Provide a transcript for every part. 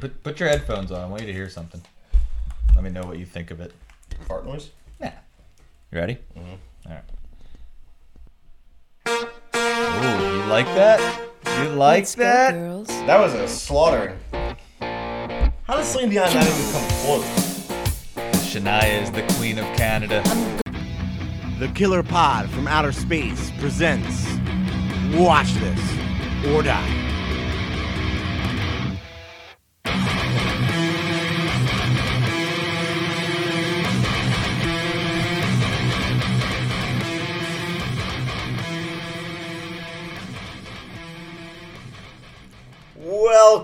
Put put your headphones on. I want you to hear something. Let me know what you think of it. Fart noise? Yeah. You ready? Mm-hmm. All right. Ooh, you like that? You like Let's go, that? girls. That was a slaughtering. How does Celine Dion not even come close? Shania is the queen of Canada. The Killer Pod from Outer Space presents Watch This or Die.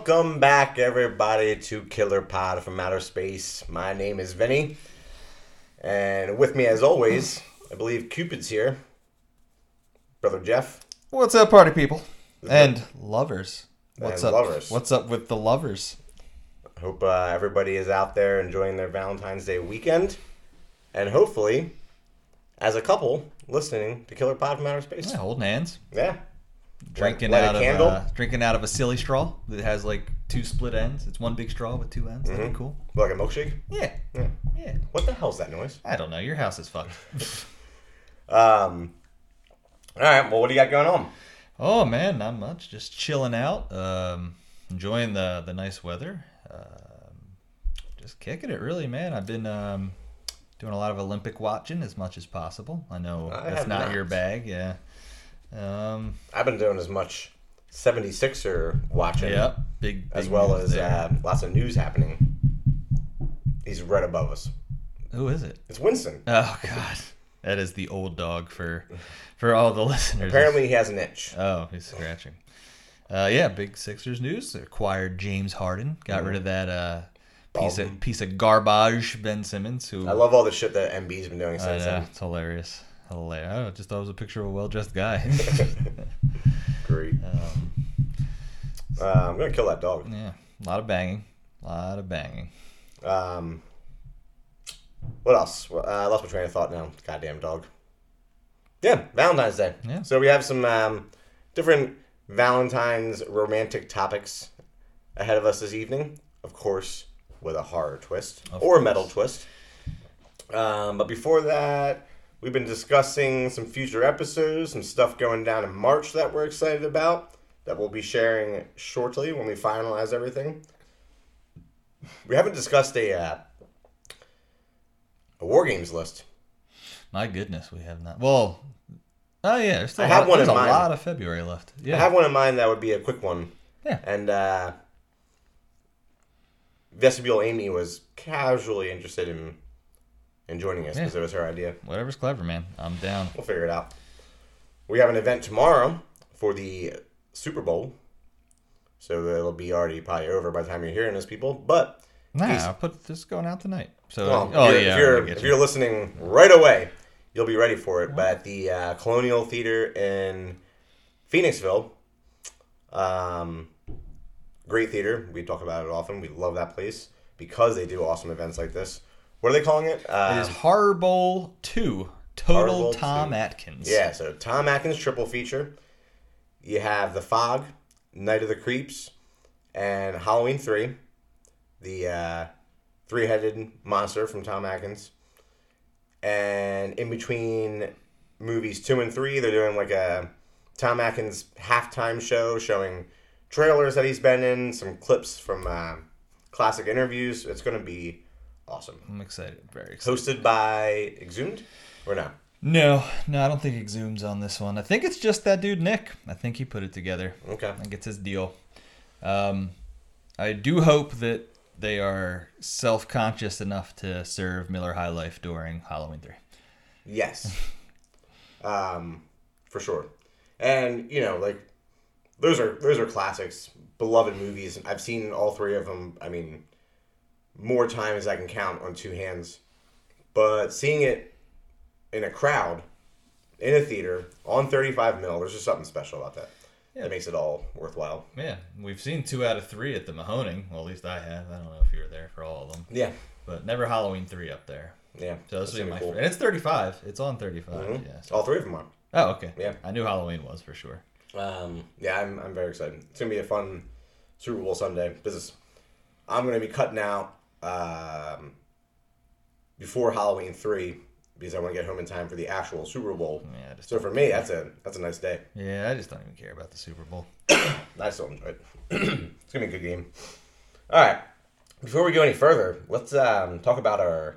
Welcome back, everybody, to Killer Pod from Outer Space. My name is Vinny, and with me, as always, I believe Cupid's here. Brother Jeff. What's up, party people? And lovers. What's And up? lovers. What's up with the lovers? I Hope uh, everybody is out there enjoying their Valentine's Day weekend, and hopefully, as a couple, listening to Killer Pod from Outer Space. Yeah, holding hands, Yeah. Drinking light out a of candle. uh, drinking out of a silly straw that has like two split ends. It's one big straw with two ends. That'd be cool. Like a milkshake. Yeah, Yeah. yeah. What the hell's that noise? I don't know. Your house is fucked. Um. All right. Well, what do you got going on? oh man, not much. Just chilling out. Um, enjoying the the nice weather. Um, just kicking it, really, man. I've been um, doing a lot of Olympic watching as much as possible. I know I that's not, not. your bag. Yeah. Um, I've been doing as much 76er watching. Yep. Big, as well as uh, lots of news happening. He's right above us. Who is it? It's Winston. Oh God, that is the old dog for for all the listeners. Apparently, he has an itch. Oh, he's scratching. Uh, yeah, big Sixers news. Acquired James Harden. Got rid of that uh, piece of piece of garbage Ben Simmons. Who I love all the shit that Embiid's been doing since then. it's hilarious. Hilarious. I just thought it was a picture of a well dressed guy. Great. um, Uh, I'm gonna kill that dog. yeah, a lot of banging. A lot of banging. Um, what else? Uh, I lost my train of thought now. Goddamn dog. Yeah, Valentine's Day. Yeah. So we have some um, different Valentine's romantic topics ahead of us this evening. Of course, with a horror twist Of or a metal twist. Um, but before that, we've been discussing some future episodes, some stuff going down in March that we're excited about that we'll be sharing shortly when we finalize everything. We haven't discussed a uh, a war games list. My goodness, we have not. Well, oh yeah, there's still I a have lot, one there's in a mind. lot of February left. Yeah. I have one in mind that would be a quick one. Yeah. And uh, Vestibule Amy was casually interested in in joining us because Yeah. it was her idea. Whatever's clever, man. I'm down. We'll figure it out. We have an event tomorrow for the Super Bowl. So it'll be already probably over by the time you're hearing this, people. But Nah, He's- I'll put this going out tonight. So well, oh if you're, yeah, if you're, if you. you're listening right away, you'll be ready for it. But at the uh, Colonial Theater in Phoenixville, um, great theater. We talk about it often. We love that place because they do awesome events like this. What are they calling it? Uh, It is Horror Bowl Two. Total Bowl Tom 2. Atkins. Yeah, so Tom Atkins triple feature. You have The Fog, Night of the Creeps, and Halloween 3, the uh, three headed monster from Tom Atkins. And in between movies 2 and 3, they're doing like a Tom Atkins halftime show showing trailers that he's been in, some clips from uh, classic interviews. It's going to be awesome. I'm excited. Very excited. Hosted by Exhumed? Or no? No, no, I don't think Exhum's on this one. I think it's just that dude Nick. I think he put it together. Okay. I think it's his deal. Um, I do hope that they are self-conscious enough to serve Miller High Life during Halloween Three. Yes. um, for sure. And you know, like those are those are classics, beloved movies. I've seen all three of them. I mean, more times I can count on two hands. But seeing it in a crowd, in a theater, on 35 mil, there's just something special about that. Yeah. That makes it all worthwhile. Yeah, we've seen two out of three at the Mahoning. Well, at least I have. I don't know if you were there for all of them, Yeah. but never Halloween Three up there. Yeah. So this that's will be my be cool. and it's 35. It's on 35. Mhm. Yeah. So. All three of them are. Oh, okay. Yeah. I knew Halloween was for sure. Um, yeah, I'm, I'm very excited. It's gonna be a fun Super Bowl Sunday. This is I'm gonna be cutting out um, before Halloween three because I want to get home in time for the actual Super Bowl. Yeah, So for me, that's a that's a nice day. Yeah, I just don't even care about the Super Bowl. I still enjoy it. it's gonna be a good game. All right. Before we go any further, let's um, talk about our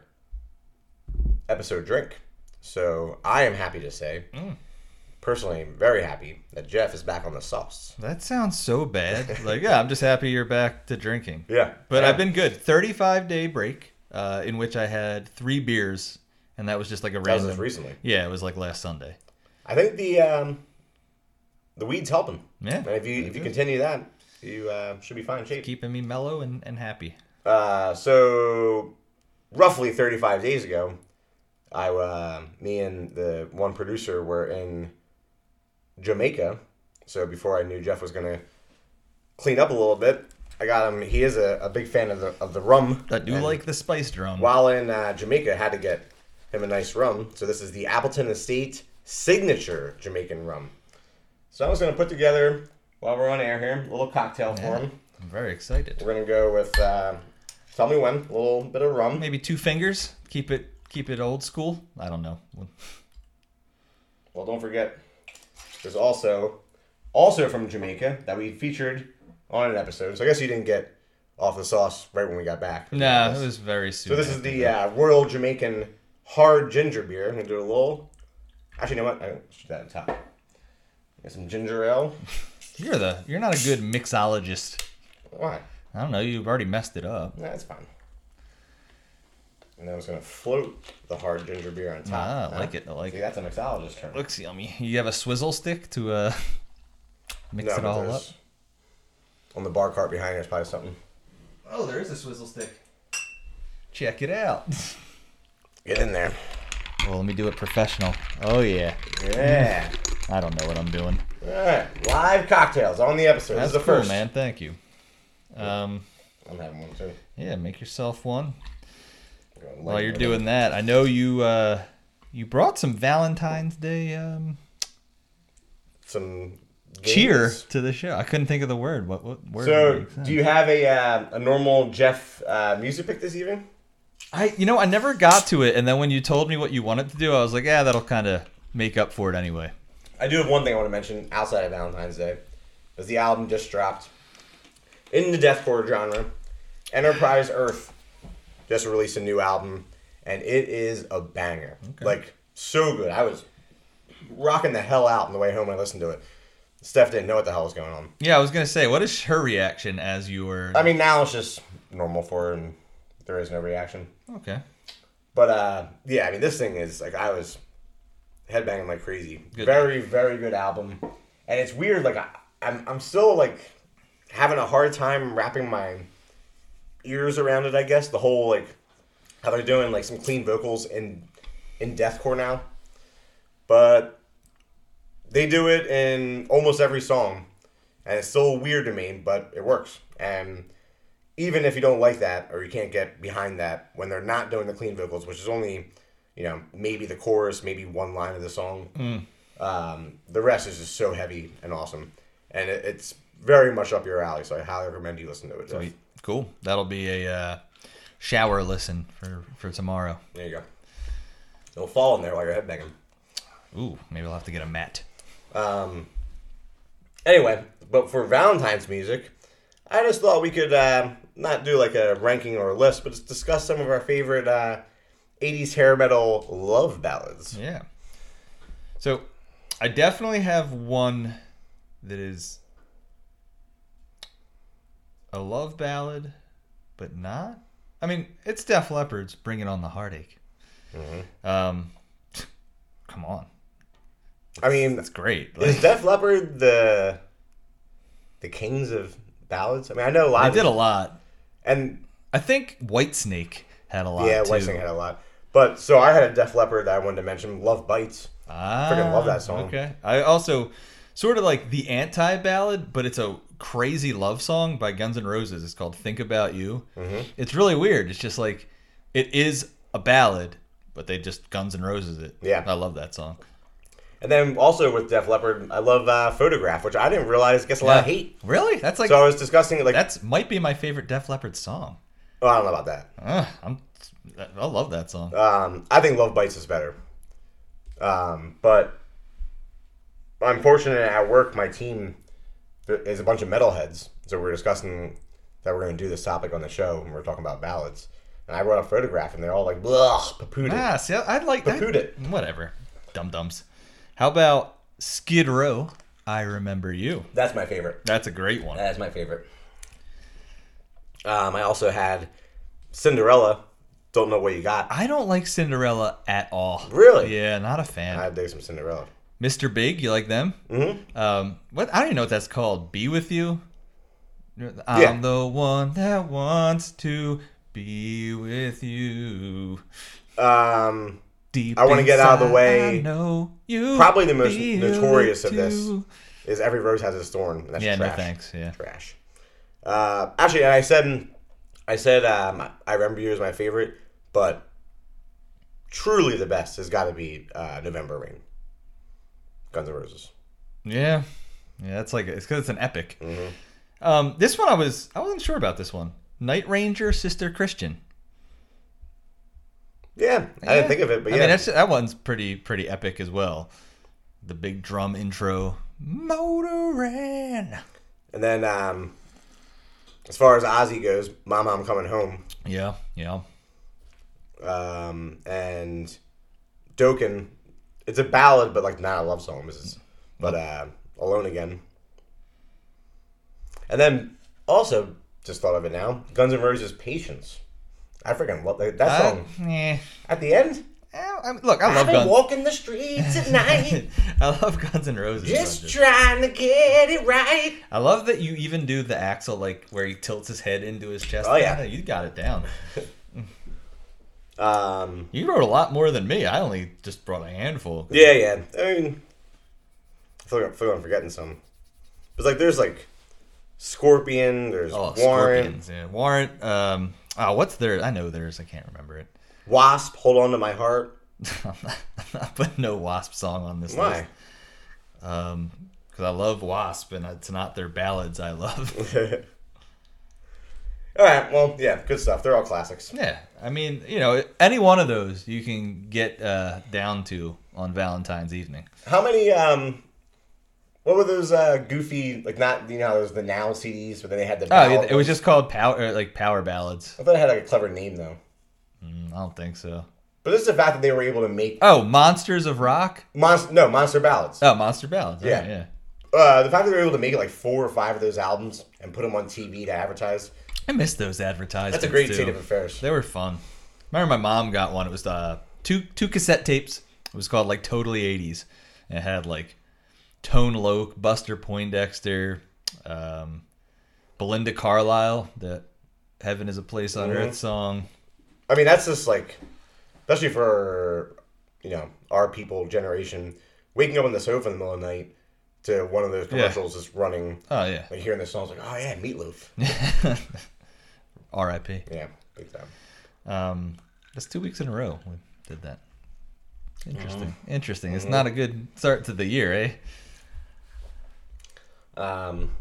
episode drink. So I am happy to say, personally, very happy that Jeff is back on the sauce. That sounds so bad. like, yeah, I'm just happy you're back to drinking. Yeah, But Yeah. I've been good. 35 day break uh, in which I had three beers, and that was just like a That was just recently. Yeah, it was like last Sunday. I think the um, the weed's helping. Yeah, And if you if you continue that, you uh, should be fine in shape. keeping me mellow and, and happy. Uh, so roughly 35 days ago, I uh, me and the one producer were in Jamaica. So before I knew Jeff was gonna clean up a little bit, I got him. He is a, a big fan of the of the rum. I do and like the spice rum. While in uh, Jamaica, had to get him a nice rum. So this is the Appleton Estate signature Jamaican rum. So I was gonna put together while we're on air here a little cocktail for him. I'm very excited. We're gonna go with uh, tell me when a little bit of rum. Maybe two fingers. Keep it keep it old school. I don't know. Well, don't forget, there's also also from Jamaica that we featured on an episode. So I guess you didn't get off the sauce right when we got back. Nah, it was very soon. So this is the uh, Royal Jamaican Hard Ginger Beer. I'm gonna do a little. Actually, you know what? I should that on top. Got some ginger ale. You're the you're not a good mixologist. Why? I don't know. You've already messed it up. That's fine. And then I was gonna float the hard ginger beer on top. Ah, I like it. I like it. See, it. that's a mixologist term. Looks yummy. You have a swizzle stick to uh mix No, it all up. On the bar cart behind there's probably something. Oh, there is a swizzle stick. Check it out. Get in there. Well, let me do it professional. Oh yeah. Yeah. I don't know what I'm doing. All right. Live cocktails on the episode. That's this is the cool, first. man. Thank you. Um, I'm having one too. yeah, make yourself one. While you're doing that, I know you uh you brought some Valentine's Day um some cheer to the show. I couldn't think of the word. What what word? So, would make sense? do you have a uh, a normal Jeff uh, music pick this evening? I you know I never got to it, and then when you told me what you wanted to do, I was like, yeah, that'll kind of make up for it anyway. I do have one thing I want to mention outside of Valentine's Day. Is the album just dropped in the deathcore genre? Enterprise Earth just released a new album, and it is a banger. Like so good. I was rocking the hell out on the way home when I listened to it. Steph didn't know what the hell was going on. Yeah, I was gonna say, what is her reaction as you were? I mean, now it's just normal for her, and there is no reaction. okay, But uh, yeah, I mean, this thing is like I was headbanging like crazy. Good. Very, very good album, and it's weird. Like I, I'm, I'm still like having a hard time wrapping my ears around it. I guess the whole like how they're doing like some clean vocals in in deathcore now, but they do it in almost every song, and it's still weird to me, but it works. And even if you don't like that or you can't get behind that when they're not doing the clean vocals, which is only, you know, maybe the chorus, maybe one line of the song, um, the rest is just so heavy and awesome, and it, it's very much up your alley. So I highly recommend you listen to it. Cool. That'll be a uh, shower listen for for tomorrow. There you go. It'll fall in there while you're headbanging. Ooh, maybe I'll have to get a mat. Um, anyway, but for Valentine's music, I just thought we could uh, not do like a ranking or a list, but just discuss some of our favorite uh, 80s hair metal love ballads. Yeah. So, I definitely have one that is a love ballad, but not. I mean, it's Def Leppard's "Bringing On the Heartache." Um, come on, I mean, that's great. is Like, Def Leppard the the kings of ballads? I mean, I know a lot. I of did a lot. and I think Whitesnake had a lot. yeah. Whitesnake had a lot. But so I had a Def Leppard that I wanted to mention. Love bites. Ah, Freaking love that song. Okay. I also sort of like the anti ballad, but it's a crazy love song by Guns N' Roses. It's called Think About You. Mm-hmm. It's really weird. It's just like, it is a ballad, but they just Guns N' Roses it. Yeah. I love that song. And then also with Def Leppard, I love uh, Photograph, which I didn't realize gets a lot of hate. Really? That's like So I was discussing like, that's might be my favorite Def Leppard song. oh, I don't know about that. Uh, I'm, I love that song. Um, I think Love Bites is better. Um, but I'm fortunate at work, my team is a bunch of metalheads. So we're discussing that we're going to do this topic on the show, and we're talking about ballads. And I brought a photograph, and they're all like, blah, papooed it. Ah, see, I'd like that. It. Whatever. Dum dums. How about Skid Row? I remember you. That's my favorite. That's a great one. That's my favorite. Um, I also had Cinderella. Don't know what you got. I don't like Cinderella at all. Really? Yeah, not a fan. I dig some Cinderella. Mr. Big, you like them? Mm-hmm. Um, what? I don't even know what that's called. Be with you. I'm Yeah. the one that wants to be with you. Um, Deep I wanna get out of the way. I know you. Probably the most notorious of this. is every rose has its thorn. That's Yeah, trash. no thanks. Yeah. Trash. Uh, actually, I said, I said, um, I remember you as my favorite, but truly the best has got to be uh, November Rain. Guns N' Roses. Yeah, yeah. That's like it's because it's an epic. Mm-hmm. Um, this one I was I wasn't sure about this one. Night Ranger, Sister Christian. Yeah, I Yeah. didn't think of it, but I yeah, mean that's that one's pretty pretty epic as well. The big drum intro, Motorin. and then um, as far as Ozzy goes, Mama, I'm coming home, Yeah, yeah. um, and Dokken. It's a ballad, but like not a love song. This is, but uh, Alone Again. And then also just thought of it now. Guns N' Roses Patience. I freaking love that, that I, song. eh, At the end, I mean, look, I love I've been Guns. walking the streets at night, I love Guns N' Roses. just trying to get it right. I love that you even do the Axl like where he tilts his head into his chest. Oh, yeah. you got it down. Um, You wrote a lot more than me. I only just brought a handful. yeah, yeah. I mean, I feel like, I feel like I'm forgetting some. It's like there's like Scorpion. There's Oh, Warrant, Scorpions. Yeah, Warrant. Um, oh, what's there? I know there's. I can't remember it. Wasp. Hold on to my heart. I'm not, I'm not putting no Wasp song on this Why? list. Um, because I love Wasp, and it's not their ballads I love. all right. Well, yeah, good stuff. They're all classics. yeah, I mean, you know, any one of those you can get uh, down to on Valentine's evening. How many? Um, what were those uh, goofy like? Not you know those the now CDs, but then they had the. Oh, it, it was just called power, like power ballads. I thought it had like a clever name though. Mm, I don't think so. But this is the fact that they were able to make Oh, Monsters of Rock. monster no monster ballads. Oh, Monster Ballads. Yeah, Yeah. yeah. Uh, the fact that they were able to make like four or five of those albums and put them on TV to advertise. I miss those advertisements. That's a great too. state of affairs. They were fun. Remember, my mom got one. It was uh, two two cassette tapes. It was called like Totally '80s. And it had like Tone Loc, Buster Poindexter, um, Belinda Carlisle, the "Heaven Is a Place on Mhm. Earth" song. I mean, that's just like, especially for you know our people generation, waking up on the sofa in the middle of the night to one of those commercials just running, Oh yeah, like hearing the songs, like oh yeah, Meatloaf. R.I.P. yeah, big time. Um, that's two weeks in a row we did that. Interesting. Mm-hmm. Interesting. It's not a good start to the year, eh? Um,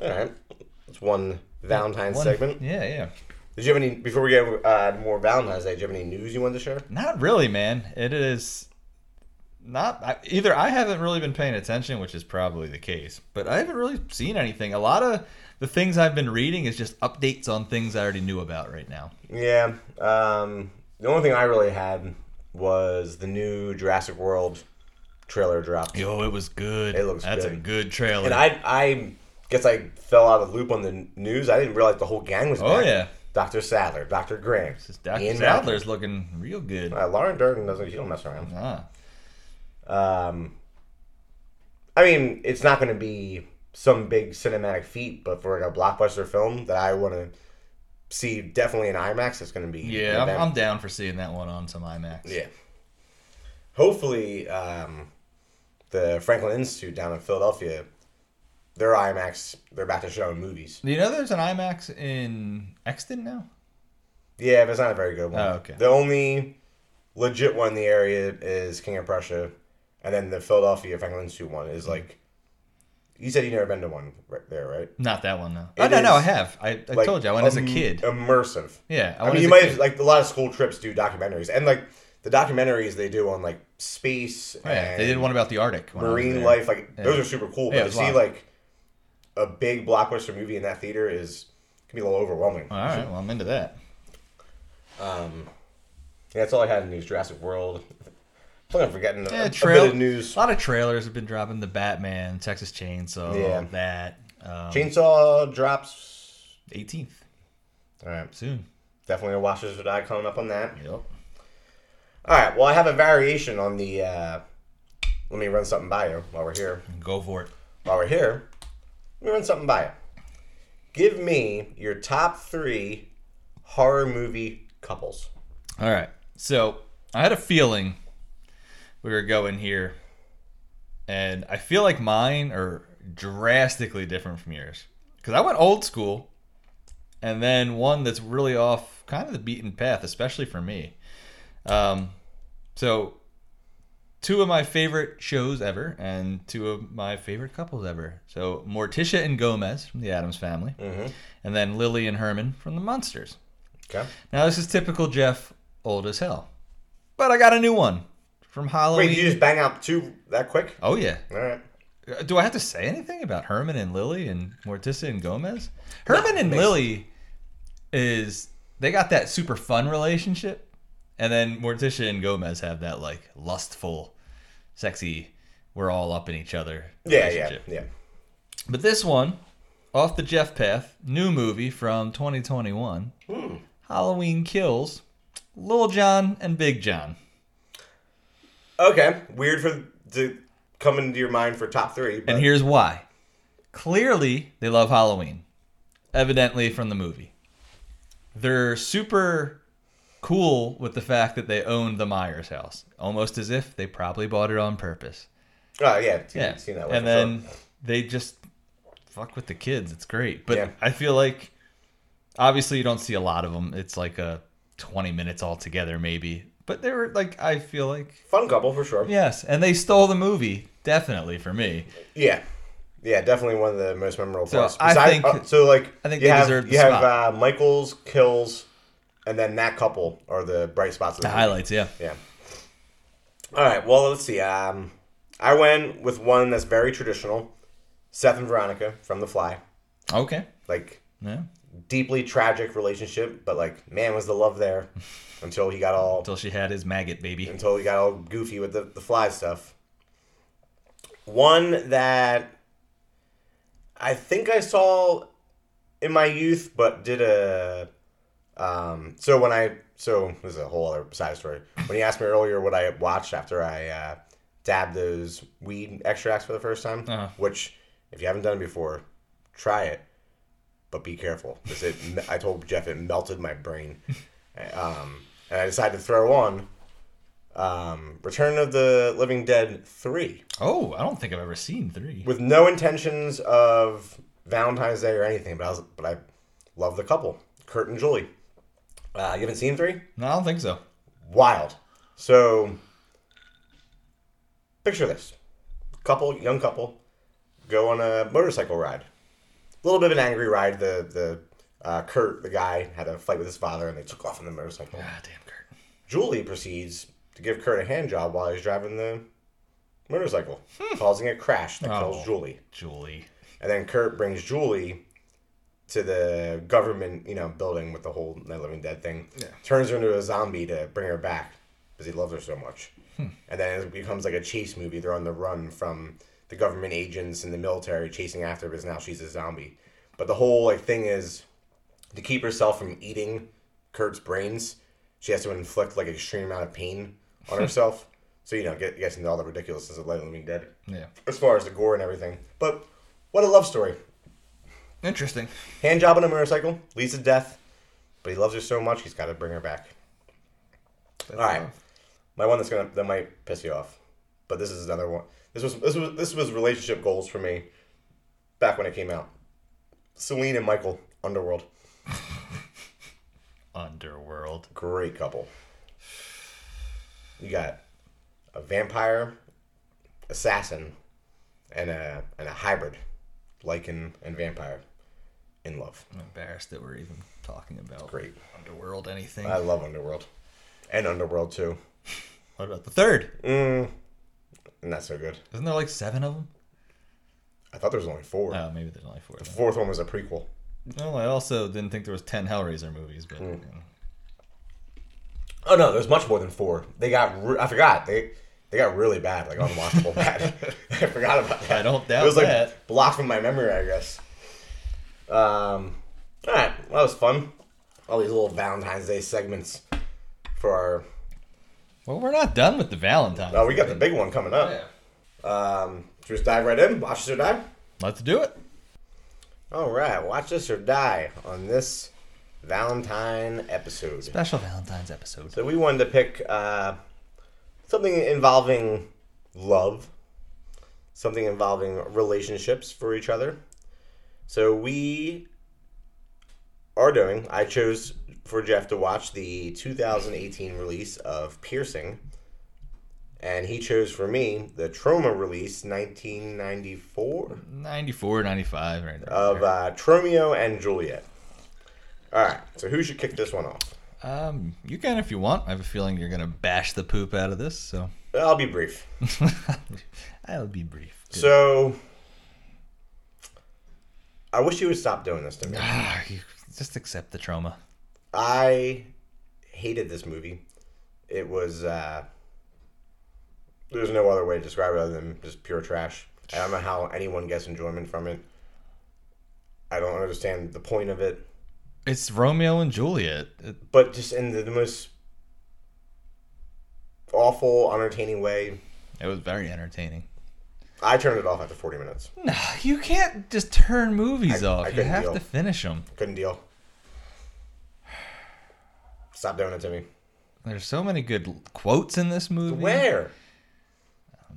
all right, it's one Valentine's One- segment. Yeah, yeah. Did you have any before we get uh, more Valentine's Day? Did you have any news you wanted to share? Not really, man. It is not I, either. I haven't really been paying attention, which is probably the case, but I haven't really seen anything. A lot of the things I've been reading is just updates on things I already knew about right now. Yeah. Um, the only thing I really had was the new Jurassic World trailer dropped. Yo, it was good. It looks That's a good. good trailer. And I, I guess I fell out of the loop on the news. I didn't realize the whole gang was oh back. yeah, Dr. Sadler, Dr. Graham, This Dr. Ian Sadler's looking real good. Malcolm. Uh, Laura Dern doesn't. She don't mess around. Ah, Um, I mean, it's not going to be some big cinematic feat, but for like a blockbuster film that I want to see definitely in IMAX, it's going to be. yeah, I'm. I'm down for seeing that one on some IMAX. Yeah. Hopefully, um, the Franklin Institute down in Philadelphia, their IMAX, they're about to showing movies. Do you know there's an IMAX in Exton now? Yeah, but it's not a very good one. Oh, okay. The only legit one in the area is King of Prussia, and then the Philadelphia Franklin Institute one is like. You said you never been to one right there, right? Not that one though. Oh It no, no, I have. I, I Like, told you I went as a kid. Immersive. Yeah, I I, mean, you might kid. like a lot of school trips do documentaries, and like the documentaries they do on like space. Yeah, and they did one about the Arctic. when I was marine life. Like Yeah. those are super cool. Yeah, But was to see wild. like a big blockbuster movie in that theater is can be a little overwhelming. All right, well I'm into that. Um, yeah, that's all I had in news. Jurassic World. I feel like I'm forgetting a, Yeah, a trail, bit of news. A lot of trailers have been dropping. The Batman, Texas Chainsaw, Yeah. that. Um, Chainsaw drops. 18th All right, soon. definitely a Watchers or Die coming up on that. Yep. All right, well, I have a variation on the. Uh, let me run something by you while we're here. Go for it. While we're here, let me run something by you. Give me your top three horror movie couples. All right. So I had a feeling we were going here, and I feel like mine are drastically different from yours. Because I went old school, and then one that's really off kind of the beaten path, especially for me. Um, so two of my favorite shows ever, and two of my favorite couples ever. So Morticia and Gomez from the Addams Family, Mm-hmm. and then Lily and Herman from the Munsters. Okay. Now this is typical Jeff, old as hell. But I got a new one from Halloween. Wait, you just bang out two that quick? oh yeah. All right. Uh, Do I have to say anything about Herman and Lily and Morticia and Gomez? Herman and Lily is they got that super fun relationship, and then Morticia and Gomez have that like lustful, sexy, we're all up in each other. Yeah, yeah, yeah. But this one, off the Jeff path, new movie from 2021, Hmm. Halloween Kills, Lil John and Big John. Okay. Weird for to come into your mind for top three. But And here's why. Clearly, they love Halloween. Evidently, from the movie. They're super cool with the fact that they own the Myers house, almost as if they probably bought it on purpose. oh yeah, Yeah. seen that one. and then sure. they just fuck with the kids. It's great. But Yeah. I feel like, obviously, you don't see a lot of them. It's like a 20 minutes altogether, maybe. But they were like, I feel like, fun couple for sure. yes. And they stole the movie, definitely, for me. Yeah. Yeah, definitely one of the most memorable So, parts. I think- uh, so. Like I think you they have deserve the you have uh, Michaels kills, and then that couple are the bright spots. Of The the highlights, yeah. Yeah. All right. Well, let's see. Um, I went with one that's very traditional. Seth and Veronica from The Fly. Okay. Like Yeah. deeply tragic relationship, but like man was the love there until he got all Until she had his maggot baby. until he got all goofy with the, the fly stuff. One that I think I saw in my youth, but did a um, so when I so this is a whole other side story. When you asked me earlier what I watched after I uh, dabbed those weed extracts for the first time, Uh-huh. which if you haven't done it before, try it, but be careful because it. I told Jeff it melted my brain, um, and I decided to throw on um, Return of the Living Dead three Oh, I don't think I've ever seen three. with no intentions of Valentine's Day or anything, but I was but I love the couple, Kurt and Julie. Uh, you haven't seen three? No, I don't think so. Wild. So picture this: couple, young couple, go on a motorcycle ride. A little bit of an angry ride. The the uh, Kurt, the guy, had a fight with his father, and they took off on the motorcycle. Ah, damn, Kurt. Julie proceeds to give Kurt a hand job while he's driving the motorcycle, causing a crash that kills Oh. Julie. Julie. And then Kurt brings Julie to the government, you know, building with the whole Night Living Dead thing. Yeah. Turns her into a zombie to bring her back because he loves her so much. And then it becomes like a chase movie. They're on the run from the government agents and the military chasing after her because now she's a zombie. But the whole like thing is to keep herself from eating Kurt's brains, she has to inflict like an extreme amount of pain on herself. So you know, get gets into all the ridiculousness of Night Being Dead Yeah. as far as the gore and everything. But what a love story. Interesting. Hand job on a motorcycle, leads to death, but he loves her so much he's got to bring her back. That's All right, my one that's gonna that might piss you off, but this is another one. This was this was this was relationship goals for me back when it came out. Selene and Michael, Underworld, Underworld. great couple. You got a vampire assassin and a and a hybrid, lycan and vampire, in love. I'm embarrassed that we're even talking about Great. Underworld anything. I love Underworld, and Underworld too. what about the third? Mm, not so good. Isn't there like seven of them? I thought there was only four. Oh, maybe there's only four. the Then. fourth one was a prequel. Well, I also didn't think there was ten Hellraiser movies, but you know. Oh no, there's much more than four. They got. Re- I forgot. They they got really bad, like unwatchable bad. I forgot about that. I don't doubt it was like that. blocked from my memory, I guess. Um. All right, well, that was fun. All these little Valentine's Day segments for our. Well, we're not done with the Valentine's. Oh, we got the big one coming up. Yeah. Um. Should we just dive right in? Watch this or die. Let's do it. All right, watch this or die on this Valentine episode. Special Valentine's episode. So we wanted to pick uh, something involving love, something involving relationships for each other. So we are doing. I chose for Jeff to watch the 2018 release of Piercing, and he chose for me the Troma release 1994 94, 95, right there. of uh, Tromeo and Juliet. All right, so who should kick this one off? Um, you can if you want. I have a feeling you're gonna bash the poop out of this, so I'll be brief. I'll be brief. Good. So, I wish you would stop doing this to me. Ah, you just accept the trauma. I hated this movie. It was, uh, there's no other way to describe it other than just pure trash. I don't know how anyone gets enjoyment from it. I don't understand the point of it. It's Romeo and Juliet. It- But just in the, the most awful, unentertaining way, It was very entertaining. I turned it off after 40 minutes. No, you can't just turn movies I- off. I you have deal. to finish them. Couldn't deal. Stop doing it to me. There's so many good quotes in this movie. Where?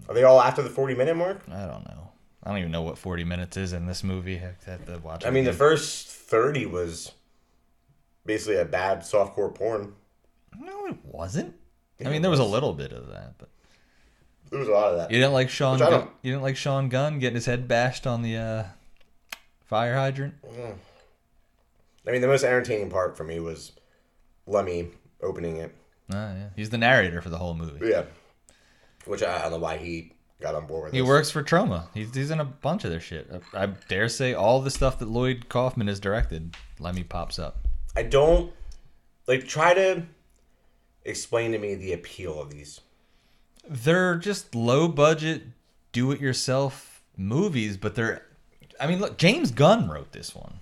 Are they all after the 40 minute mark? I don't know. I don't even know what 40 minutes is in this movie. I have to watch. I mean, the first 30 was basically a bad softcore porn. no, it wasn't. Yeah, I mean, there was a little bit of that, but There was a lot of that. you didn't like Sean. Gunn, you didn't like Sean Gunn getting his head bashed on the uh, fire hydrant. I mean, the most entertaining part for me was Lemmy opening it. Oh, yeah. He's the narrator for the whole movie. Yeah. Which I, I don't know why he got on board with He this. works for Troma. He's, he's in a bunch of their shit. I, I dare say all the stuff that Lloyd Kaufman has directed, Lemmy pops up. I don't. Like, try to explain to me the appeal of these. They're just low budget, do it yourself movies, but they're. I mean, look, James Gunn wrote this one.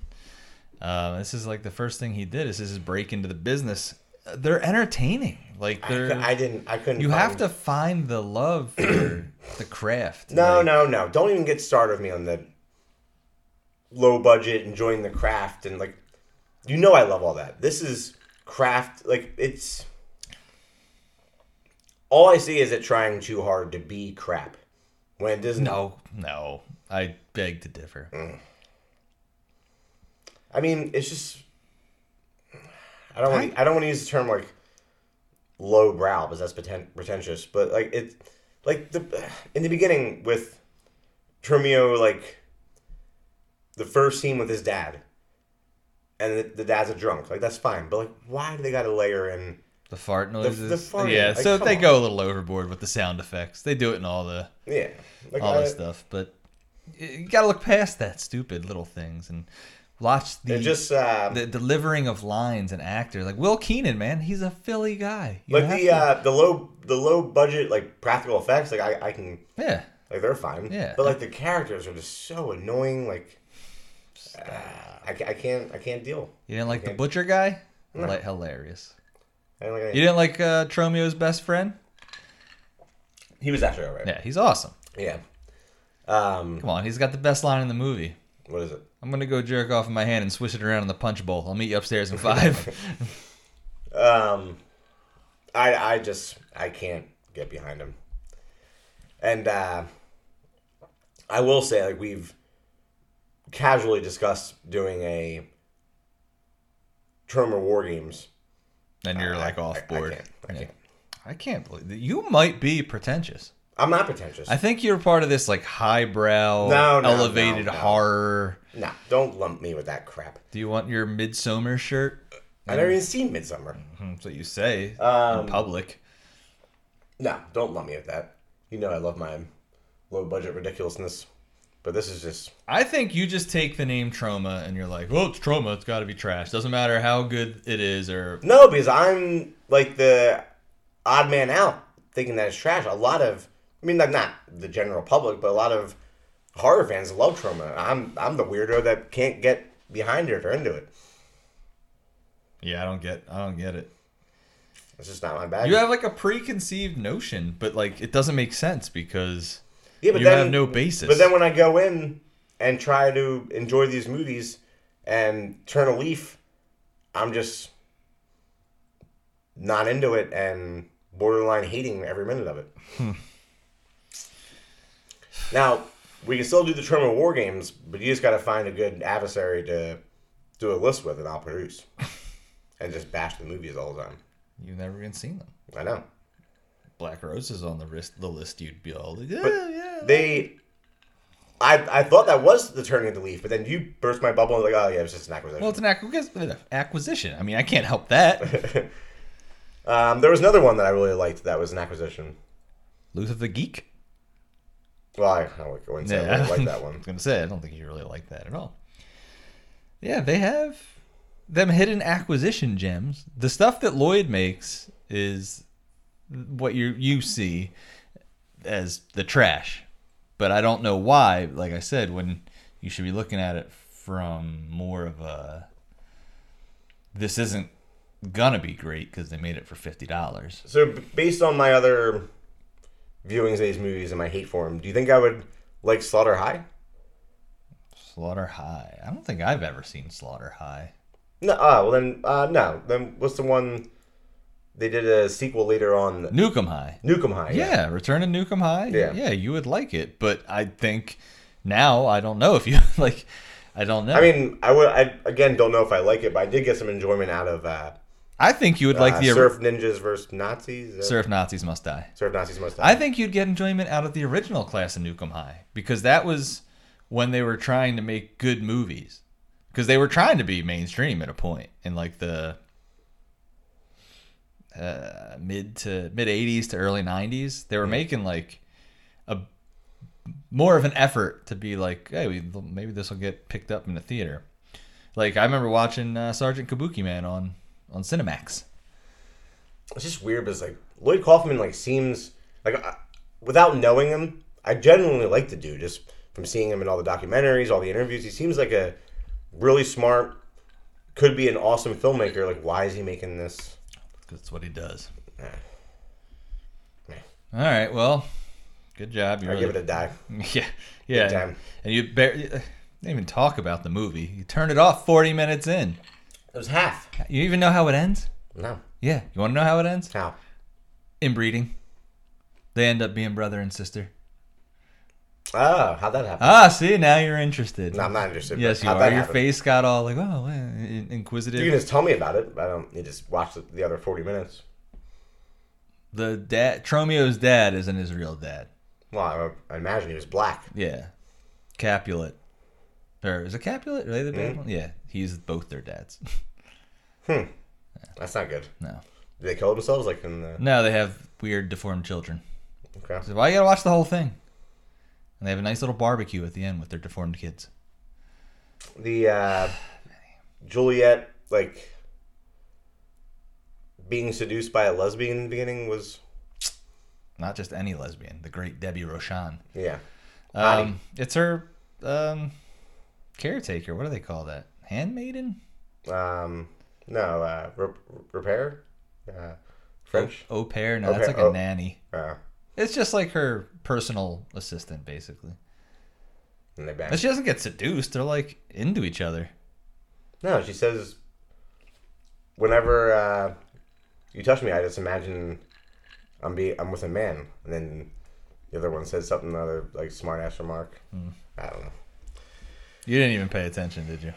Uh, this is like the first thing he did. This is his break into the business. They're entertaining. Like I, they're. cou- I didn't. I couldn't. you have to find the love for the craft. No, Like, no, no. Don't even get started with me on the low budget, enjoying the craft, and like, you know, I love all that. This is craft. Like, it's all I see is it trying too hard to be crap when it doesn't. No, no. I beg to differ. Mm. I mean, it's just. I don't want. I, don't want to use the term like low brow because that's pretentious. But like it, like the in the beginning with Tromeo, like the first scene with his dad, and the, the dad's a drunk. Like that's fine. But like, why do they got to layer in? The fart noises. the farting, yeah, like, so they on. go a little overboard with the sound effects. They do it in all the Yeah, like all I- this uh, stuff, but you got to look past that stupid little things and watch the It just uh, the delivering of lines and actors. Like Will Keenan, man, he's a Philly guy. You like the to- uh, the low the low budget like practical effects. Like I, I can yeah, Like they're fine. Yeah. But like the characters are just so annoying. Like uh, I, I can't I can't deal. you didn't like the butcher guy? No. Like, hilarious. I don't like You didn't like uh, Tromeo's best friend? He was actually alright. Yeah, he's awesome. Yeah. Um. Come on, he's got the best line in the movie. What is it? I'm gonna go jerk off in my hand and swish it around in the punch bowl. I'll meet you upstairs in five. Um. I I just I can't get behind him. And uh, I will say like we've casually discussed doing a Troma War Games. and you're I- like I- off I- I board. can't. I Yeah. can't. I can't believe that. You might be pretentious. I'm not pretentious. I think you're part of this like highbrow, No, no, elevated no, no. horror. nah, don't lump me with that crap. Do you want your Midsommar shirt? I never even seen Midsommar. Hmm, That's what you say Um, in public. No, don't lump me with that. You know I love my low budget ridiculousness, but this is just I think you just take the name Troma and you're like, well, it's Troma. It's got to be trash. Doesn't matter how good it is or no because I'm like the odd man out thinking that it's trash. A lot of, I mean, like not the general public, but a lot of horror fans love Troma. I'm I'm the weirdo that can't get behind it or into it. yeah. I don't get. I don't get it. It's just not my bag. You have like a preconceived notion, but like it doesn't make sense because yeah, but you then, have no basis. But then when I go in and try to enjoy these movies and turn a leaf, I'm just not into it and borderline hating every minute of it. Hmm. Now, we can still do the Troma War games, but you just got to find a good adversary to do a list with, and I'll produce. and just bash the movies all the time. you've never even seen them. I know. Black Rose is on the list. The list you'd be all like, yeah, But yeah. They. I, I thought that was the turning of the leaf, but then you burst my bubble and was like, oh yeah, it was just an acquisition. Well, it's an acquis- acquisition. I mean, I can't help that. Um, there was another one that I really liked that was an acquisition. Luther the Geek. Well, I, I wouldn't say I really like that one. I was gonna say I don't think you really like that at all. Yeah, they have them hidden acquisition gems. The stuff that Lloyd makes is what you you see as the trash. But I don't know why, like I said, when you should be looking at it from more of a this isn't gonna be great because they made it for fifty dollars. So, based on my other viewings of these movies and my hate for them, do you think I would like Slaughter High? Slaughter High. I don't think I've ever seen Slaughter High. No. Uh, well then, uh, no. Then what's the one? They did a sequel later on, Nukem High. Nukem High. Yeah, Return to Nukem High. Yeah. yeah, you would like it, but I think now I don't know if you like. I don't know. I mean, I would. I again don't know if I like it, but I did get some enjoyment out of uh, I think you would like uh, the Surf Ninjas versus Nazis. Uh, Surf Nazis Must Die. Surf Nazis must die. I think you'd get enjoyment out of the original class of Nukem High because that was when they were trying to make good movies because they were trying to be mainstream at a point in like the uh, mid to mid 80s to early 90s they were making like a more of an effort to be like hey we, maybe this will get picked up in the theater like i remember watching uh, sergeant kabuki man on on cinemax it's just weird because like Lloyd Kaufman like seems like I, without knowing him, I genuinely like the dude just from seeing him in all the documentaries, all the interviews. He seems like a really smart, could be an awesome filmmaker. Like, why is he making this? that's what he does all right well good job you I really give it a die. Yeah, yeah. time. And you barely you uh, didn't even talk about the movie. You turned it off 40 minutes in. It was half. You even know how it ends? No, Yeah. You want to know how it ends? how? Inbreeding. They end up being brother and sister. Oh, how'd that happen? Ah, see, now you're interested. no, I'm not interested. yes, you are. Your happen? face got all like, oh, inquisitive. You can just tell me about it. I don't. You just watch the, the other forty minutes. the dad, Tromeo's dad, isn't his real dad. Well, I, I imagine he was black. Yeah, Capulet, or is it Capulet? Are they the Mm-hmm. bad one? Yeah, he's both their dads. Hmm. That's not good. no, Did they kill themselves like in the? no, they have weird deformed children. Okay. So why you gotta watch the whole thing? And they have a nice little barbecue at the end with their deformed kids. the uh, Juliet like being seduced by a lesbian in the beginning was Not just any lesbian, the great Debbie Rochon. yeah. Um, it's her um, caretaker. What do they call that? Handmaiden? um no uh, re- repair uh, French Au pair? No, Au that's pair, like a oh. nanny. uh, It's just like her personal assistant, basically. and they bang. But she doesn't get seduced. They're like into each other. No, she says whenever uh, you touch me, I just imagine I'm be I'm with a man, and then the other one says something other like smart ass remark. Hmm. I don't know. You didn't even pay attention, did you?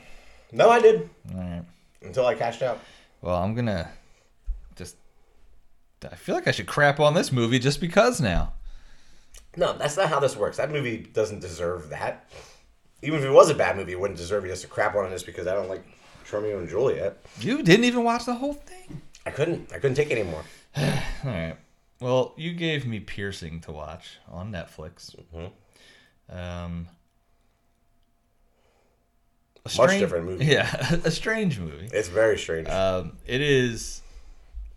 No, I did All right. until I cashed out. Well, I'm gonna just. I feel like I should crap on this movie just because now. No, that's not how this works. That movie doesn't deserve that. Even if it was a bad movie, it wouldn't deserve you just to crap on this because I don't like Romeo and Juliet. You didn't even watch the whole thing. I couldn't. I couldn't take it anymore. All right. Well, you gave me Piercing to watch on Netflix. Um, a Much different movie. Yeah, a strange movie. It's very strange. Um, it is.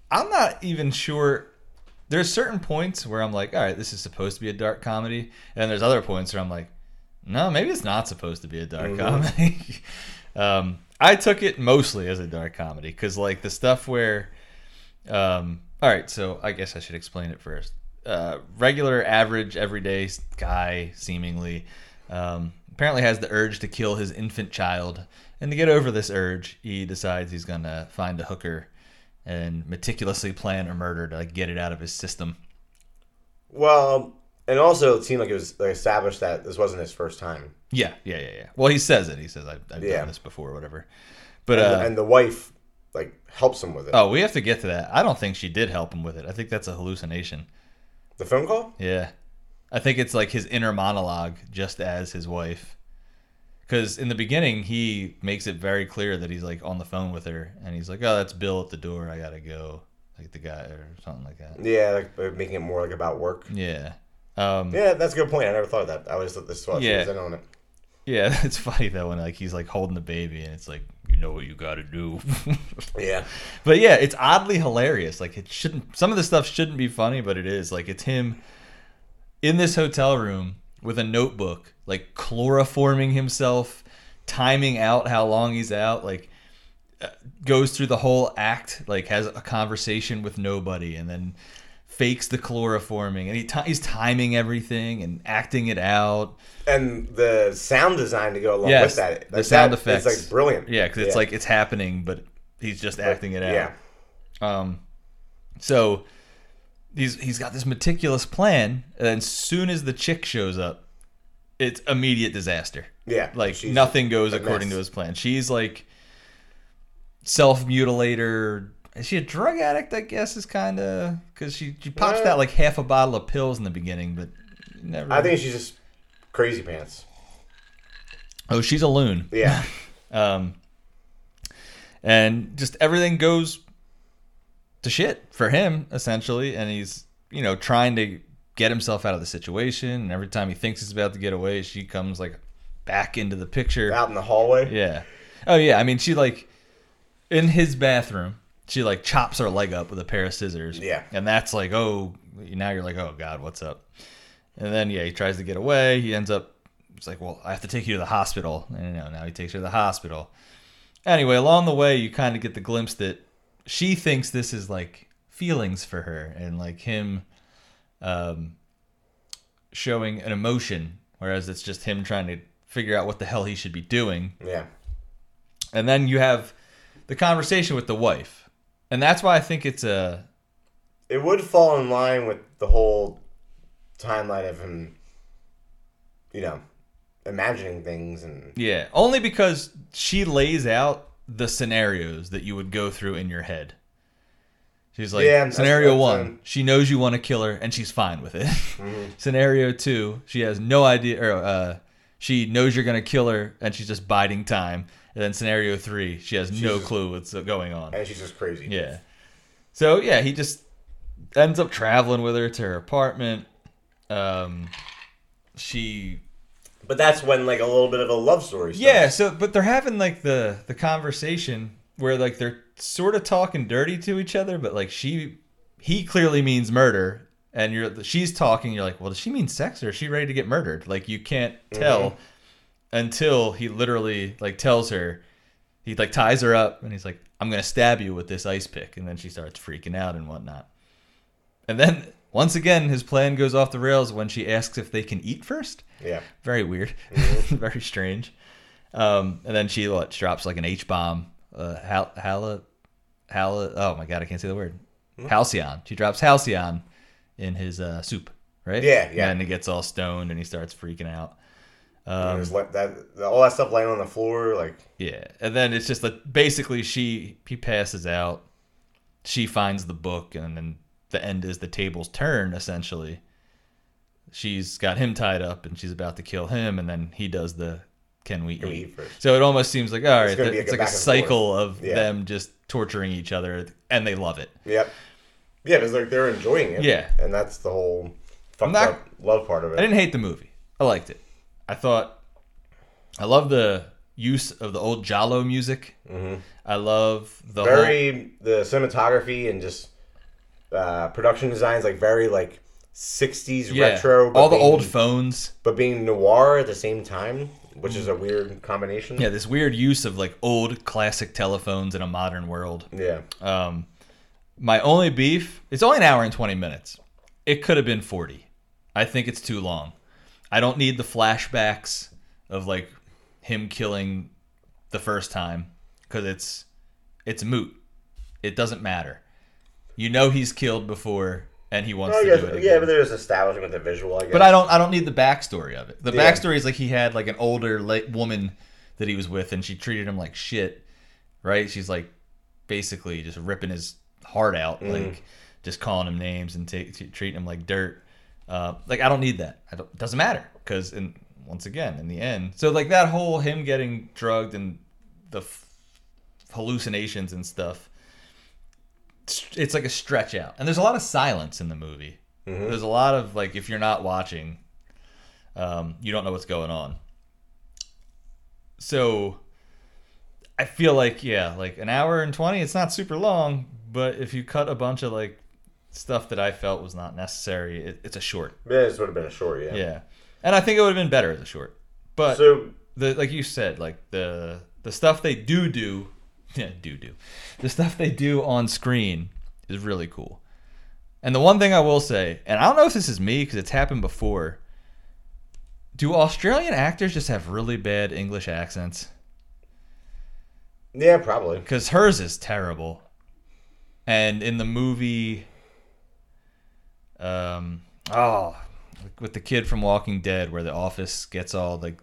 I'm not even sure. There's certain points where I'm like, all right, this is supposed to be a dark comedy, and there's other points where I'm like, no, maybe it's not supposed to be a dark comedy. um, I took it mostly as a dark comedy because, like, the stuff where, um, all right, so I guess I should explain it first. Uh, regular, average, everyday guy, seemingly, um, apparently has the urge to kill his infant child. And to get over this urge, he decides he's gonna find a hooker and meticulously plan a murder to like, get it out of his system. well, and also it seemed like it was like, established that this wasn't his first time. Yeah, yeah, yeah, yeah. Well, he says it. He says, "I've, I've Yeah. done this before, or whatever." But And, uh, and the wife like helps him with it. oh, we have to get to that. I don't think she did help him with it. I think that's a hallucination. The phone call? Yeah. I think it's like his inner monologue just as his wife. Because in the beginning, he makes it very clear that he's like on the phone with her and he's like, oh, that's Bill at the door. I got to go. Like the guy or something like that. Yeah, like uh, making it more like about work. Yeah. Um, Yeah, that's a good point. I never thought of that. I always thought this was Yeah. on it. yeah. It's funny though when like he's like holding the baby and it's like, you know what you got to do. Yeah. But yeah, it's oddly hilarious. Like it shouldn't. Some of the stuff shouldn't be funny, but it is. Like it's him in this hotel room with a notebook, like chloroforming himself, timing out how long he's out. Like uh, goes through the whole act, like has a conversation with nobody, and then fakes the chloroforming, and he ti he's timing everything and acting it out. And the sound design to go along Yes, with that. the sound that effects. is like brilliant. Yeah, because it's like it's happening, but he's just acting it out. Yeah. Um, so he's he's got this meticulous plan, and as soon as the chick shows up, it's immediate disaster. Yeah. Like nothing goes according mess. to his plan. She's like self mutilator. Is she a drug addict? I guess is kind of because she she pops Uh, that like half a bottle of pills in the beginning, but never. I think she's just crazy pants. oh, she's a loon. Yeah. Um, and just everything goes to shit for him essentially, and he's you know trying to get himself out of the situation. And every time he thinks he's about to get away, she comes like back into the picture. Out in the hallway. Yeah. Oh yeah. I mean, she like in his bathroom. She like chops her leg up with a pair of scissors. Yeah. And that's like, oh, now you're like, oh god, what's up? And then yeah, he tries to get away. He ends up. It's like, well, I have to take you to the hospital. And you know, now he takes her to the hospital. Anyway, along the way, you kind of get the glimpse that she thinks this is like feelings for her, and like him, um, showing an emotion, whereas it's just him trying to figure out what the hell he should be doing. Yeah. And then you have the conversation with the wife. And that's why I think it's a It would fall in line with the whole timeline of him, you know, imagining things and yeah, only because she lays out the scenarios that you would go through in your head. She's like, Yeah, scenario one, um, she knows you want to kill her and she's fine with it. scenario two, she has no idea, or uh, she knows you're going to kill her and she's just biding time. And then scenario three, she has no just- clue what's going on. and she's just crazy. Yeah. So yeah, he just ends up traveling with her to her apartment. Um, she But that's when like a little bit of a love story. Starts. yeah. So but they're having like the the conversation where like they're sort of talking dirty to each other, but like she he clearly means murder. And you're she's talking. You're like, well, does she mean sex or is she ready to get murdered? Like you can't mm-hmm. tell until he literally like tells her. He like ties her up and he's like, I'm gonna stab you with this ice pick, and then she starts freaking out and whatnot. And then once again, his plan goes off the rails when she asks if they can eat first. Yeah. Very weird, very strange. Um, and then she what, drops like an H bomb. Uh, hal, hala. Oh my god, I can't say the word. Halcion. She drops Halcion in his uh, soup, right? Yeah, yeah. And he gets all stoned and he starts freaking out. There's like that all that stuff laying on the floor, like Yeah, and then it's just that basically she he passes out. She finds the book, and then the end is the tables turn essentially. She's got him tied up and she's about to kill him, and then he does the "Can we Can we eat?" So it almost seems like all right, gonna be it's like a a back and cycle of Yeah. them just torturing each other, and they love it. Yep. Yeah, because like they're enjoying it. Yeah. And that's the whole fucked not- up love part of it. I didn't hate the movie. I liked it. I thought I love the use of the old giallo music. Mm-hmm. I love the whole, very the cinematography and just uh, production designs like very like 60s yeah, retro but all the being- old phones. but being noir at the same time which is a weird combination Yeah, this weird use of like old classic telephones in a modern world. yeah Um, my only beef, it's only an hour and 20 minutes. It could have been 40. I think it's too long. I don't need the flashbacks of like him killing the first time because it's it's moot. It doesn't matter. You know he's killed before and he wants I to guess, do it again. yeah but there's establishing with the visual I guess But I don't I don't need the backstory of it. The Yeah. backstory is like he had like an older woman that he was with and she treated him like shit. Right? She's like basically just ripping his heart out, Mm. like just calling him names and ta- t- treating him like dirt. Uh, like I don't need that. I don't, it doesn't matter because in once again in the end, so like that whole him getting drugged and the f- hallucinations and stuff. It's- like a stretch out, and there's a lot of silence in the movie. There's a lot of like if you're not watching, um, you don't know what's going on. So I feel like yeah, like an hour and twenty. It's not super long, but if you cut a bunch of like stuff that I felt was not necessary, it, it's a short. yeah, this would have been a short yeah Yeah, and I think it would have been better as a short. But so the like you said, like the the stuff they do do, yeah, do do, the stuff they do on screen is really cool. And the one thing I will say, and I don't know if this is me because it's happened before. Do Australian actors just have really bad English accents? yeah probably Because hers is terrible. And in the movie, um, oh, with the kid from Walking Dead, where the office gets all like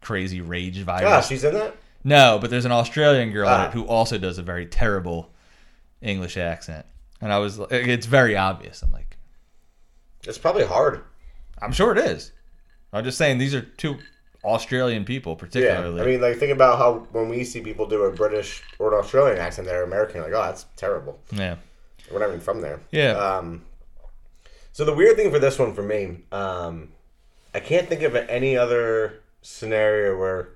crazy rage virus. ah she's in that No, but there's an Australian girl in Ah. it who also does a very terrible English accent, and I was like, it's very obvious. I'm like, it's probably hard I'm sure it is. I'm just saying these are two Australian people, particularly. yeah. I mean like think about how when we see people do a British or an Australian accent they're American like oh that's terrible yeah, we're not even from there Yeah. um so the weird thing for this one for me um I can't think of any other scenario where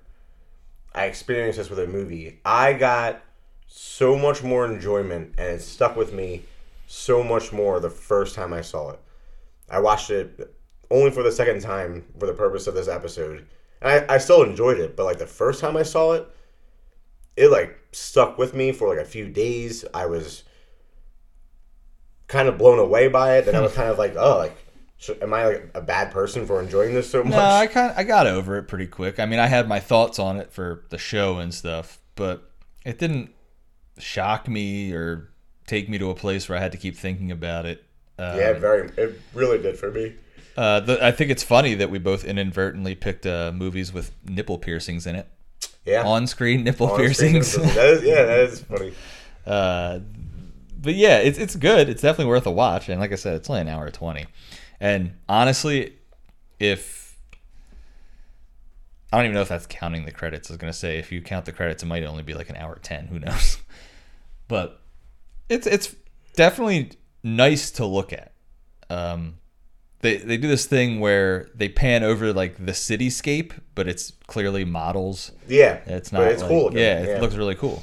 I experienced this with a movie. I got so much more enjoyment and it stuck with me so much more the first time I saw it. I watched it only for the second time for the purpose of this episode. And I, I still enjoyed it, but like the first time I saw it, it like stuck with me for like a few days. I was kind of blown away by it. Then I was hmm. kind of like, oh, like, should, am I like a bad person for enjoying this so much? No, I kind I got over it pretty quick. I mean, I had my thoughts on it for the show and stuff, but it didn't shock me or take me to a place where I had to keep thinking about it. Uh, yeah, very. It really did for me. uh, the, I think it's funny that we both inadvertently picked uh, movies with nipple piercings in it. Yeah. On-screen nipple On screen, piercings. that is, yeah, that is funny. uh, but yeah, it's it's good. It's definitely worth a watch. And like I said, it's only an hour twenty. And honestly, if I don't even know if that's counting the credits. I was gonna say if you count the credits, it might only be like an hour ten. Who knows? But it's it's definitely nice to look at. Um, they they do this thing where they pan over like the cityscape, but it's clearly models. Yeah, It's not. It's like- cool. Yeah, it looks really cool.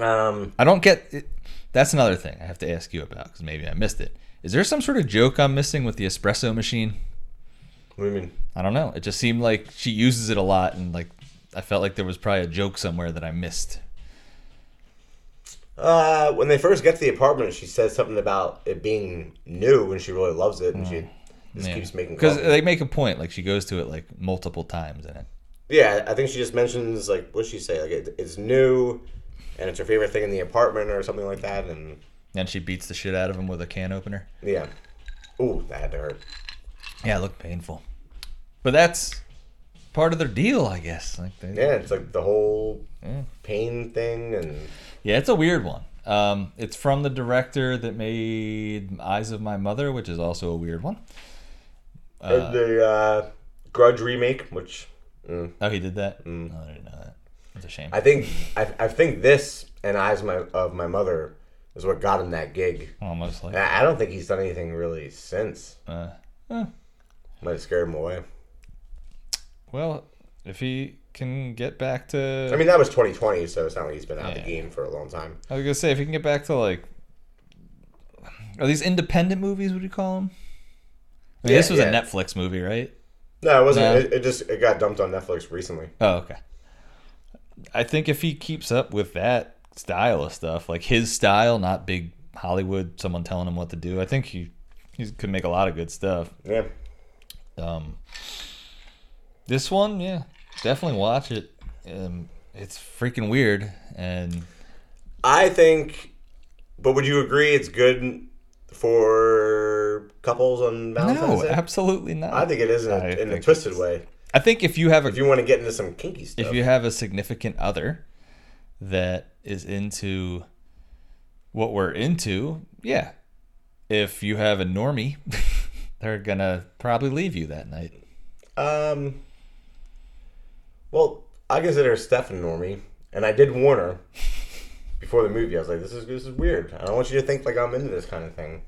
Um, I don't get it. That's another thing I have to ask you about because maybe I missed it. Is there some sort of joke I'm missing with the espresso machine? what do you mean? I don't know. It just seemed like she uses it a lot, and like I felt like there was probably a joke somewhere that I missed. Uh, when they first get to the apartment, she says something about it being new, and she really loves it, and she just keeps making. because they make a point. Like she goes to it like multiple times in it. Yeah, I think she just mentions like what she say like it, it's new, and it's her favorite thing in the apartment or something like that, and And she beats the shit out of him with a can opener. yeah. Ooh, that had to hurt. Yeah, it looked painful. But that's part of their deal, I guess. Like they, Yeah, it's like the whole Yeah. pain thing, and Yeah, it's a weird one. Um, it's from the director that made Eyes of My Mother, which is also a weird one. Uh, the uh, Grudge remake, which mm, Oh, he did that. Oh, I didn't know that. It's a shame. I think I, I think this and Eyes of my, of my mother is what got him that gig. Almost like. And I don't think he's done anything really since. Uh, eh. Might have scared him away. well, if he can get back to, I mean, that was 2020, so it's not like he's been out of Yeah. the game for a long time. I was gonna say if he can get back to like, are these independent movies? Would you call them? I mean, Yeah, this was yeah. a Netflix movie, right? No, it wasn't. No. It, it just it got dumped on Netflix recently. Oh, okay. I think if he keeps up with that style of stuff, like his style, not big Hollywood, someone telling him what to do, I think he he could make a lot of good stuff. Yeah. Um, this one, yeah, definitely watch it. Um, it's freaking weird, and I think, but would you agree it's good for couples on Valentine's no, Day? absolutely not. I think it is in a, in a twisted way. I think if you have a If you want to get into some kinky stuff, if you have a significant other that is into what we're into, yeah. If you have a normie, they're gonna probably leave you that night. um, well, I consider Steph a normie, and I did warn her before the movie. I was like, "This is this is weird. I don't want you to think like I'm into this kind of thing,"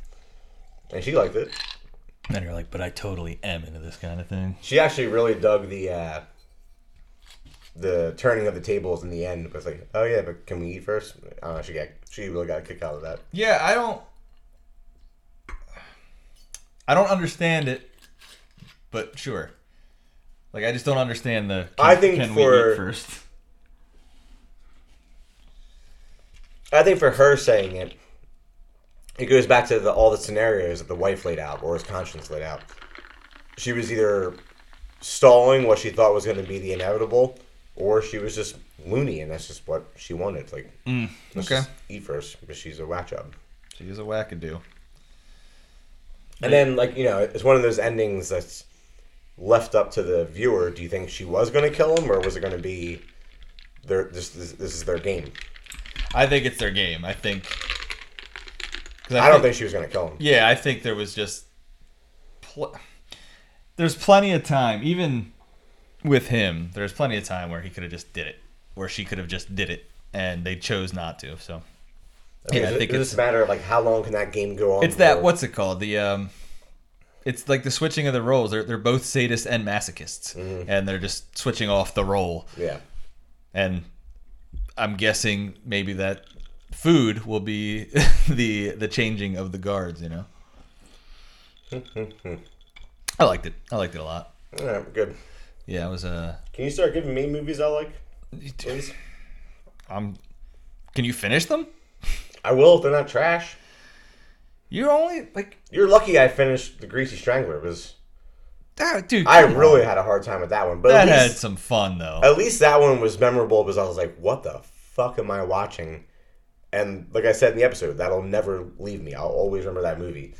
and she liked it. And you're like, but I totally am into this kind of thing. She actually really dug the uh, the turning of the tables in the end. Was like, oh yeah, but can we eat first? Uh, she got she really got a kick out of that. Yeah, I don't. I don't understand it, but sure. Like I just don't understand the. I think can for- we eat first? I think for her saying it, it goes back to the, all the scenarios that the wife laid out or his conscience laid out. She was either stalling what she thought was going to be the inevitable, or she was just loony, and that's just what she wanted. Like, mm, let's okay. just eat first, because she's a whack job. She is a wackadoo. And then, like, you know, it's one of those endings that's left up to the viewer. Do you think she was going to kill him, or was it going to be their this, this this is their game? I think it's their game. I think. 'cause I, don't think she was going to kill him. Yeah, I think there was just. Pl- there's plenty of time, even with him. There's plenty of time where he could have just did it, where she could have just did it, and they chose not to. So. mean, Yeah, I think it's this matter of like how long can that game go on? it's that what's it called the um. It's like the switching of the roles. They're they're both sadists and masochists, and they're just switching off the role. Yeah. and I'm guessing maybe that food will be the the changing of the guards. You know. I liked it. I liked it a lot. Yeah, good. Yeah, it was uh, Can you start giving me movies I like, please? I'm. Can you finish them? I will if they're not trash. You're only like, You're lucky I finished The Greasy Strangler because ah, dude. I really on. had a hard time with that one. But that at had some fun though. at least that one was memorable because I was like, what the fuck am I watching? And like I said in the episode, that'll never leave me. I'll always remember that movie.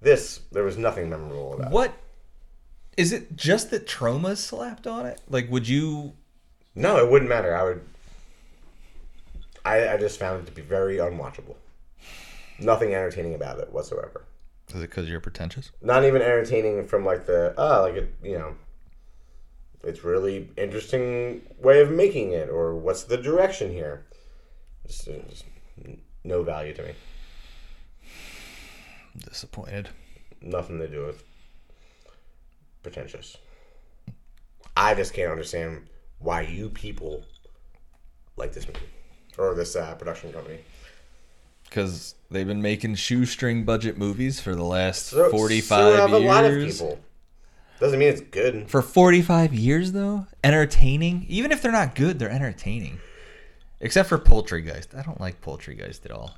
This, there was nothing memorable about. What is it? Just that Troma slapped on it? Like, would you? No, it wouldn't matter. I would. I, I just found it to be very unwatchable. Nothing entertaining about it whatsoever. Is it because you're pretentious? Not even entertaining from like the ah like it you know. It's really interesting way of making it, or what's the direction here? Just, uh, just no value to me. Disappointed. Nothing to do with pretentious. I just can't understand why you people like this movie or this uh, production company. Because they've been making shoestring budget movies for the last So- 45 so have years. a lot of people. Doesn't mean it's good. For 45 years, though? Entertaining? Even if they're not good, they're entertaining. Except for Poultrygeist. I don't like Poultrygeist at all.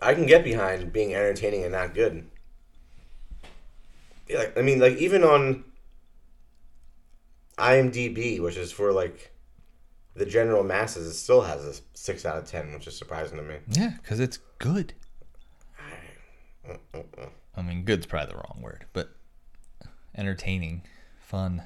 I can get behind being entertaining and not good. Like, I mean, like even on IMDb, which is for like the general masses, it still has a six out of ten, which is surprising to me. Yeah, because it's good. I mean, good's probably the wrong word, but entertaining, fun.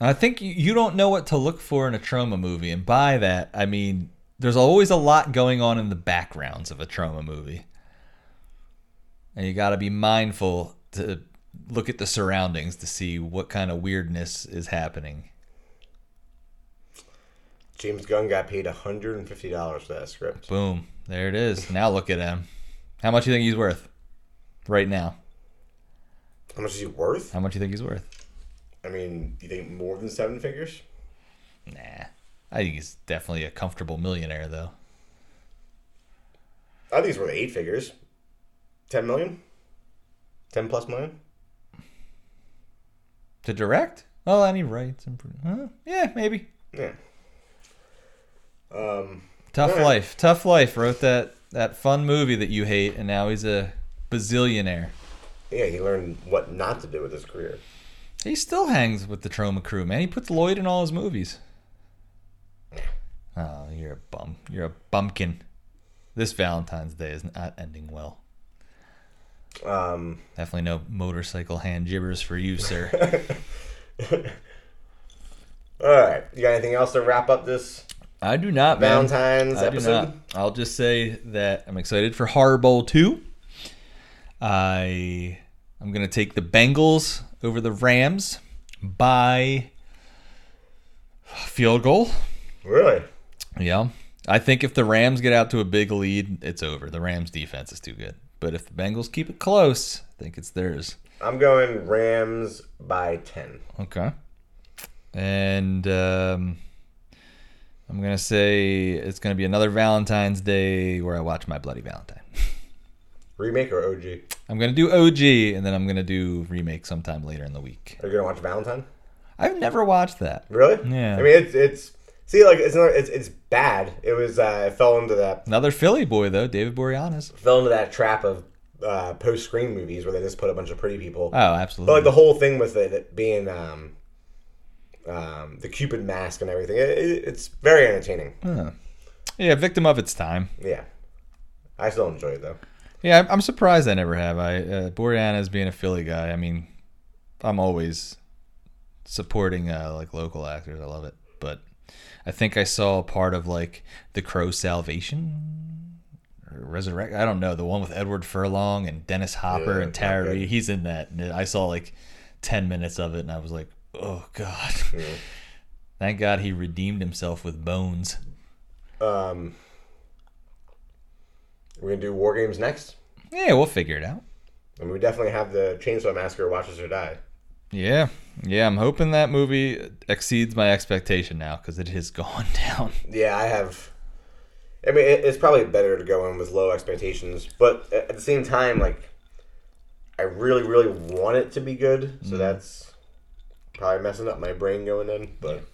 I think you don't know what to look for in a Troma movie, and by that I mean there's always a lot going on in the backgrounds of a Troma movie. And you got to be mindful to look at the surroundings to see what kind of weirdness is happening. James Gunn got paid $150 for that script. Boom, there it is. Now look at him. How much do you think he's worth right now? How much is he worth? How much do you think he's worth? I mean, do you think more than seven figures? Nah, I think he's definitely a comfortable millionaire though. I think he's worth eight figures. 10 million? 10 plus million? To direct? Well, any rights and huh? yeah, maybe. Yeah. Um, Tough Alright. life. Tough life. Wrote that that fun movie that you hate, and now he's a bazillionaire. yeah, he learned what not to do with his career. He still hangs with the Troma crew, man. He puts Lloyd in all his movies. Oh, you're a bum. You're a bumpkin. This Valentine's Day is not ending well. Um, Definitely no motorcycle hand gibbers for you, sir. all right. You got anything else to wrap up this I do not, man. Valentine's I do episode? not. I'll just say that I'm excited for Horror Bowl 2. I I'm gonna take the Bengals over the Rams by field goal. Really? Yeah. I think if the Rams get out to a big lead, it's over. The Rams defense is too good. But if the Bengals keep it close, I think it's theirs. I'm going Rams by 10. Okay. And um, I'm going to say it's going to be another Valentine's Day where I watch My Bloody Valentine. Remake or OG? I'm going to do OG and then I'm going to do remake sometime later in the week. Are you going to watch Valentine? I've never watched that. Really? Yeah. I mean, it's, it's, see, like, it's not, it's, it's bad. It was, uh, it fell into that, Another Philly boy, though, David Boreanaz. fell into that trap of, uh, post Scream movies where they just put a bunch of pretty people. Oh, absolutely. But like the whole thing with it, it being um, um, the Cupid mask and everything, it, it, it's very entertaining. Huh. Yeah, victim of its time. Yeah, I still enjoy it though. Yeah, I'm- surprised I never have. I uh, Boreanaz being a Philly guy. I mean, I'm always supporting uh, like local actors. I love it, I think I saw a part of like the Crow Salvation or Resurrect. I don't know the one with Edward Furlong and Dennis Hopper Yeah, and Tara. Reid. He's in that. And I saw like ten minutes of it, and I was like, oh god. Thank God he redeemed himself with bones. Um, we're gonna do war games next, Yeah, we'll figure it out. and we definitely have the Chainsaw Massacre Watches or Die. Yeah, yeah. I'm hoping that movie exceeds my expectation now because it has gone down. Yeah, I have. I mean, it's probably better to go in with low expectations, but at the same time, like, I really, really want it to be good, so mm-hmm. that's probably messing up my brain going in. But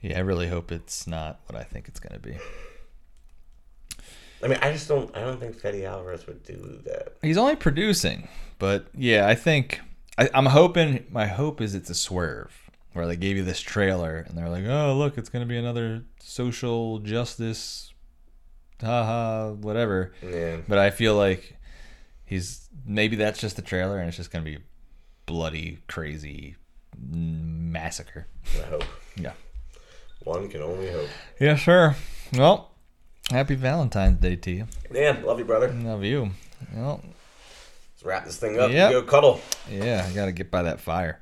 Yeah, I really hope it's not what I think it's gonna be. I mean, I just don't. I don't think Fede Alvarez would do that. He's only producing, but yeah, I think I, I'm hoping. My hope is it's a swerve where they gave you this trailer and they're like, "Oh, look, it's gonna be another social justice, haha, whatever." Yeah. But I feel like he's maybe that's just the trailer and it's just gonna be bloody, crazy massacre. I hope. Yeah. One can only hope. Yeah, sure. Well, happy Valentine's Day to you. Yeah, love you, brother. Love you. Well, wrap this thing up yep. go cuddle. Yeah, I got to get by that fire.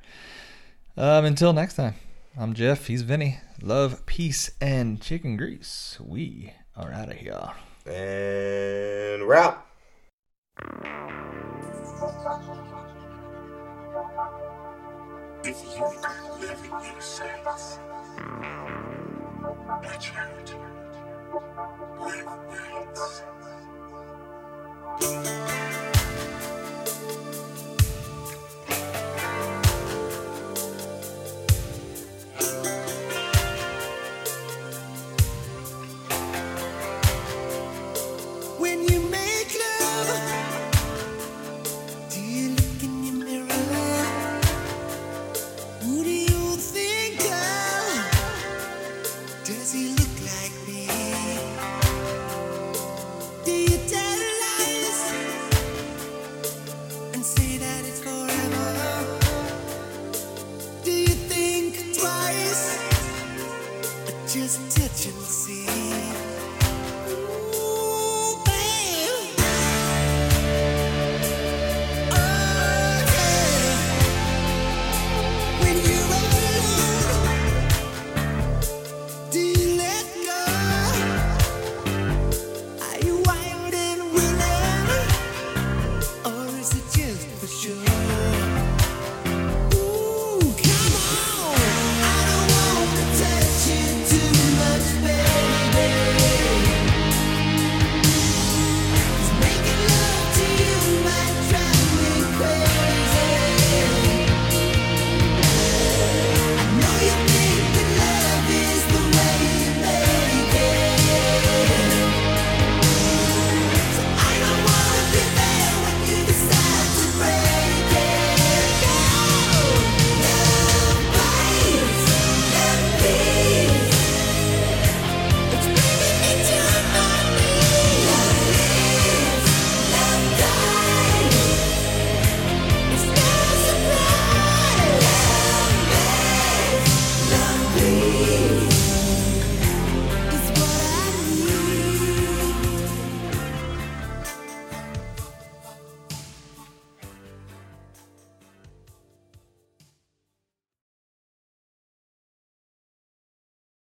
Um, until next time, I'm Jeff. He's Vinny. Love, peace, and chicken grease. We are out of here. And we're out. If you could live in live.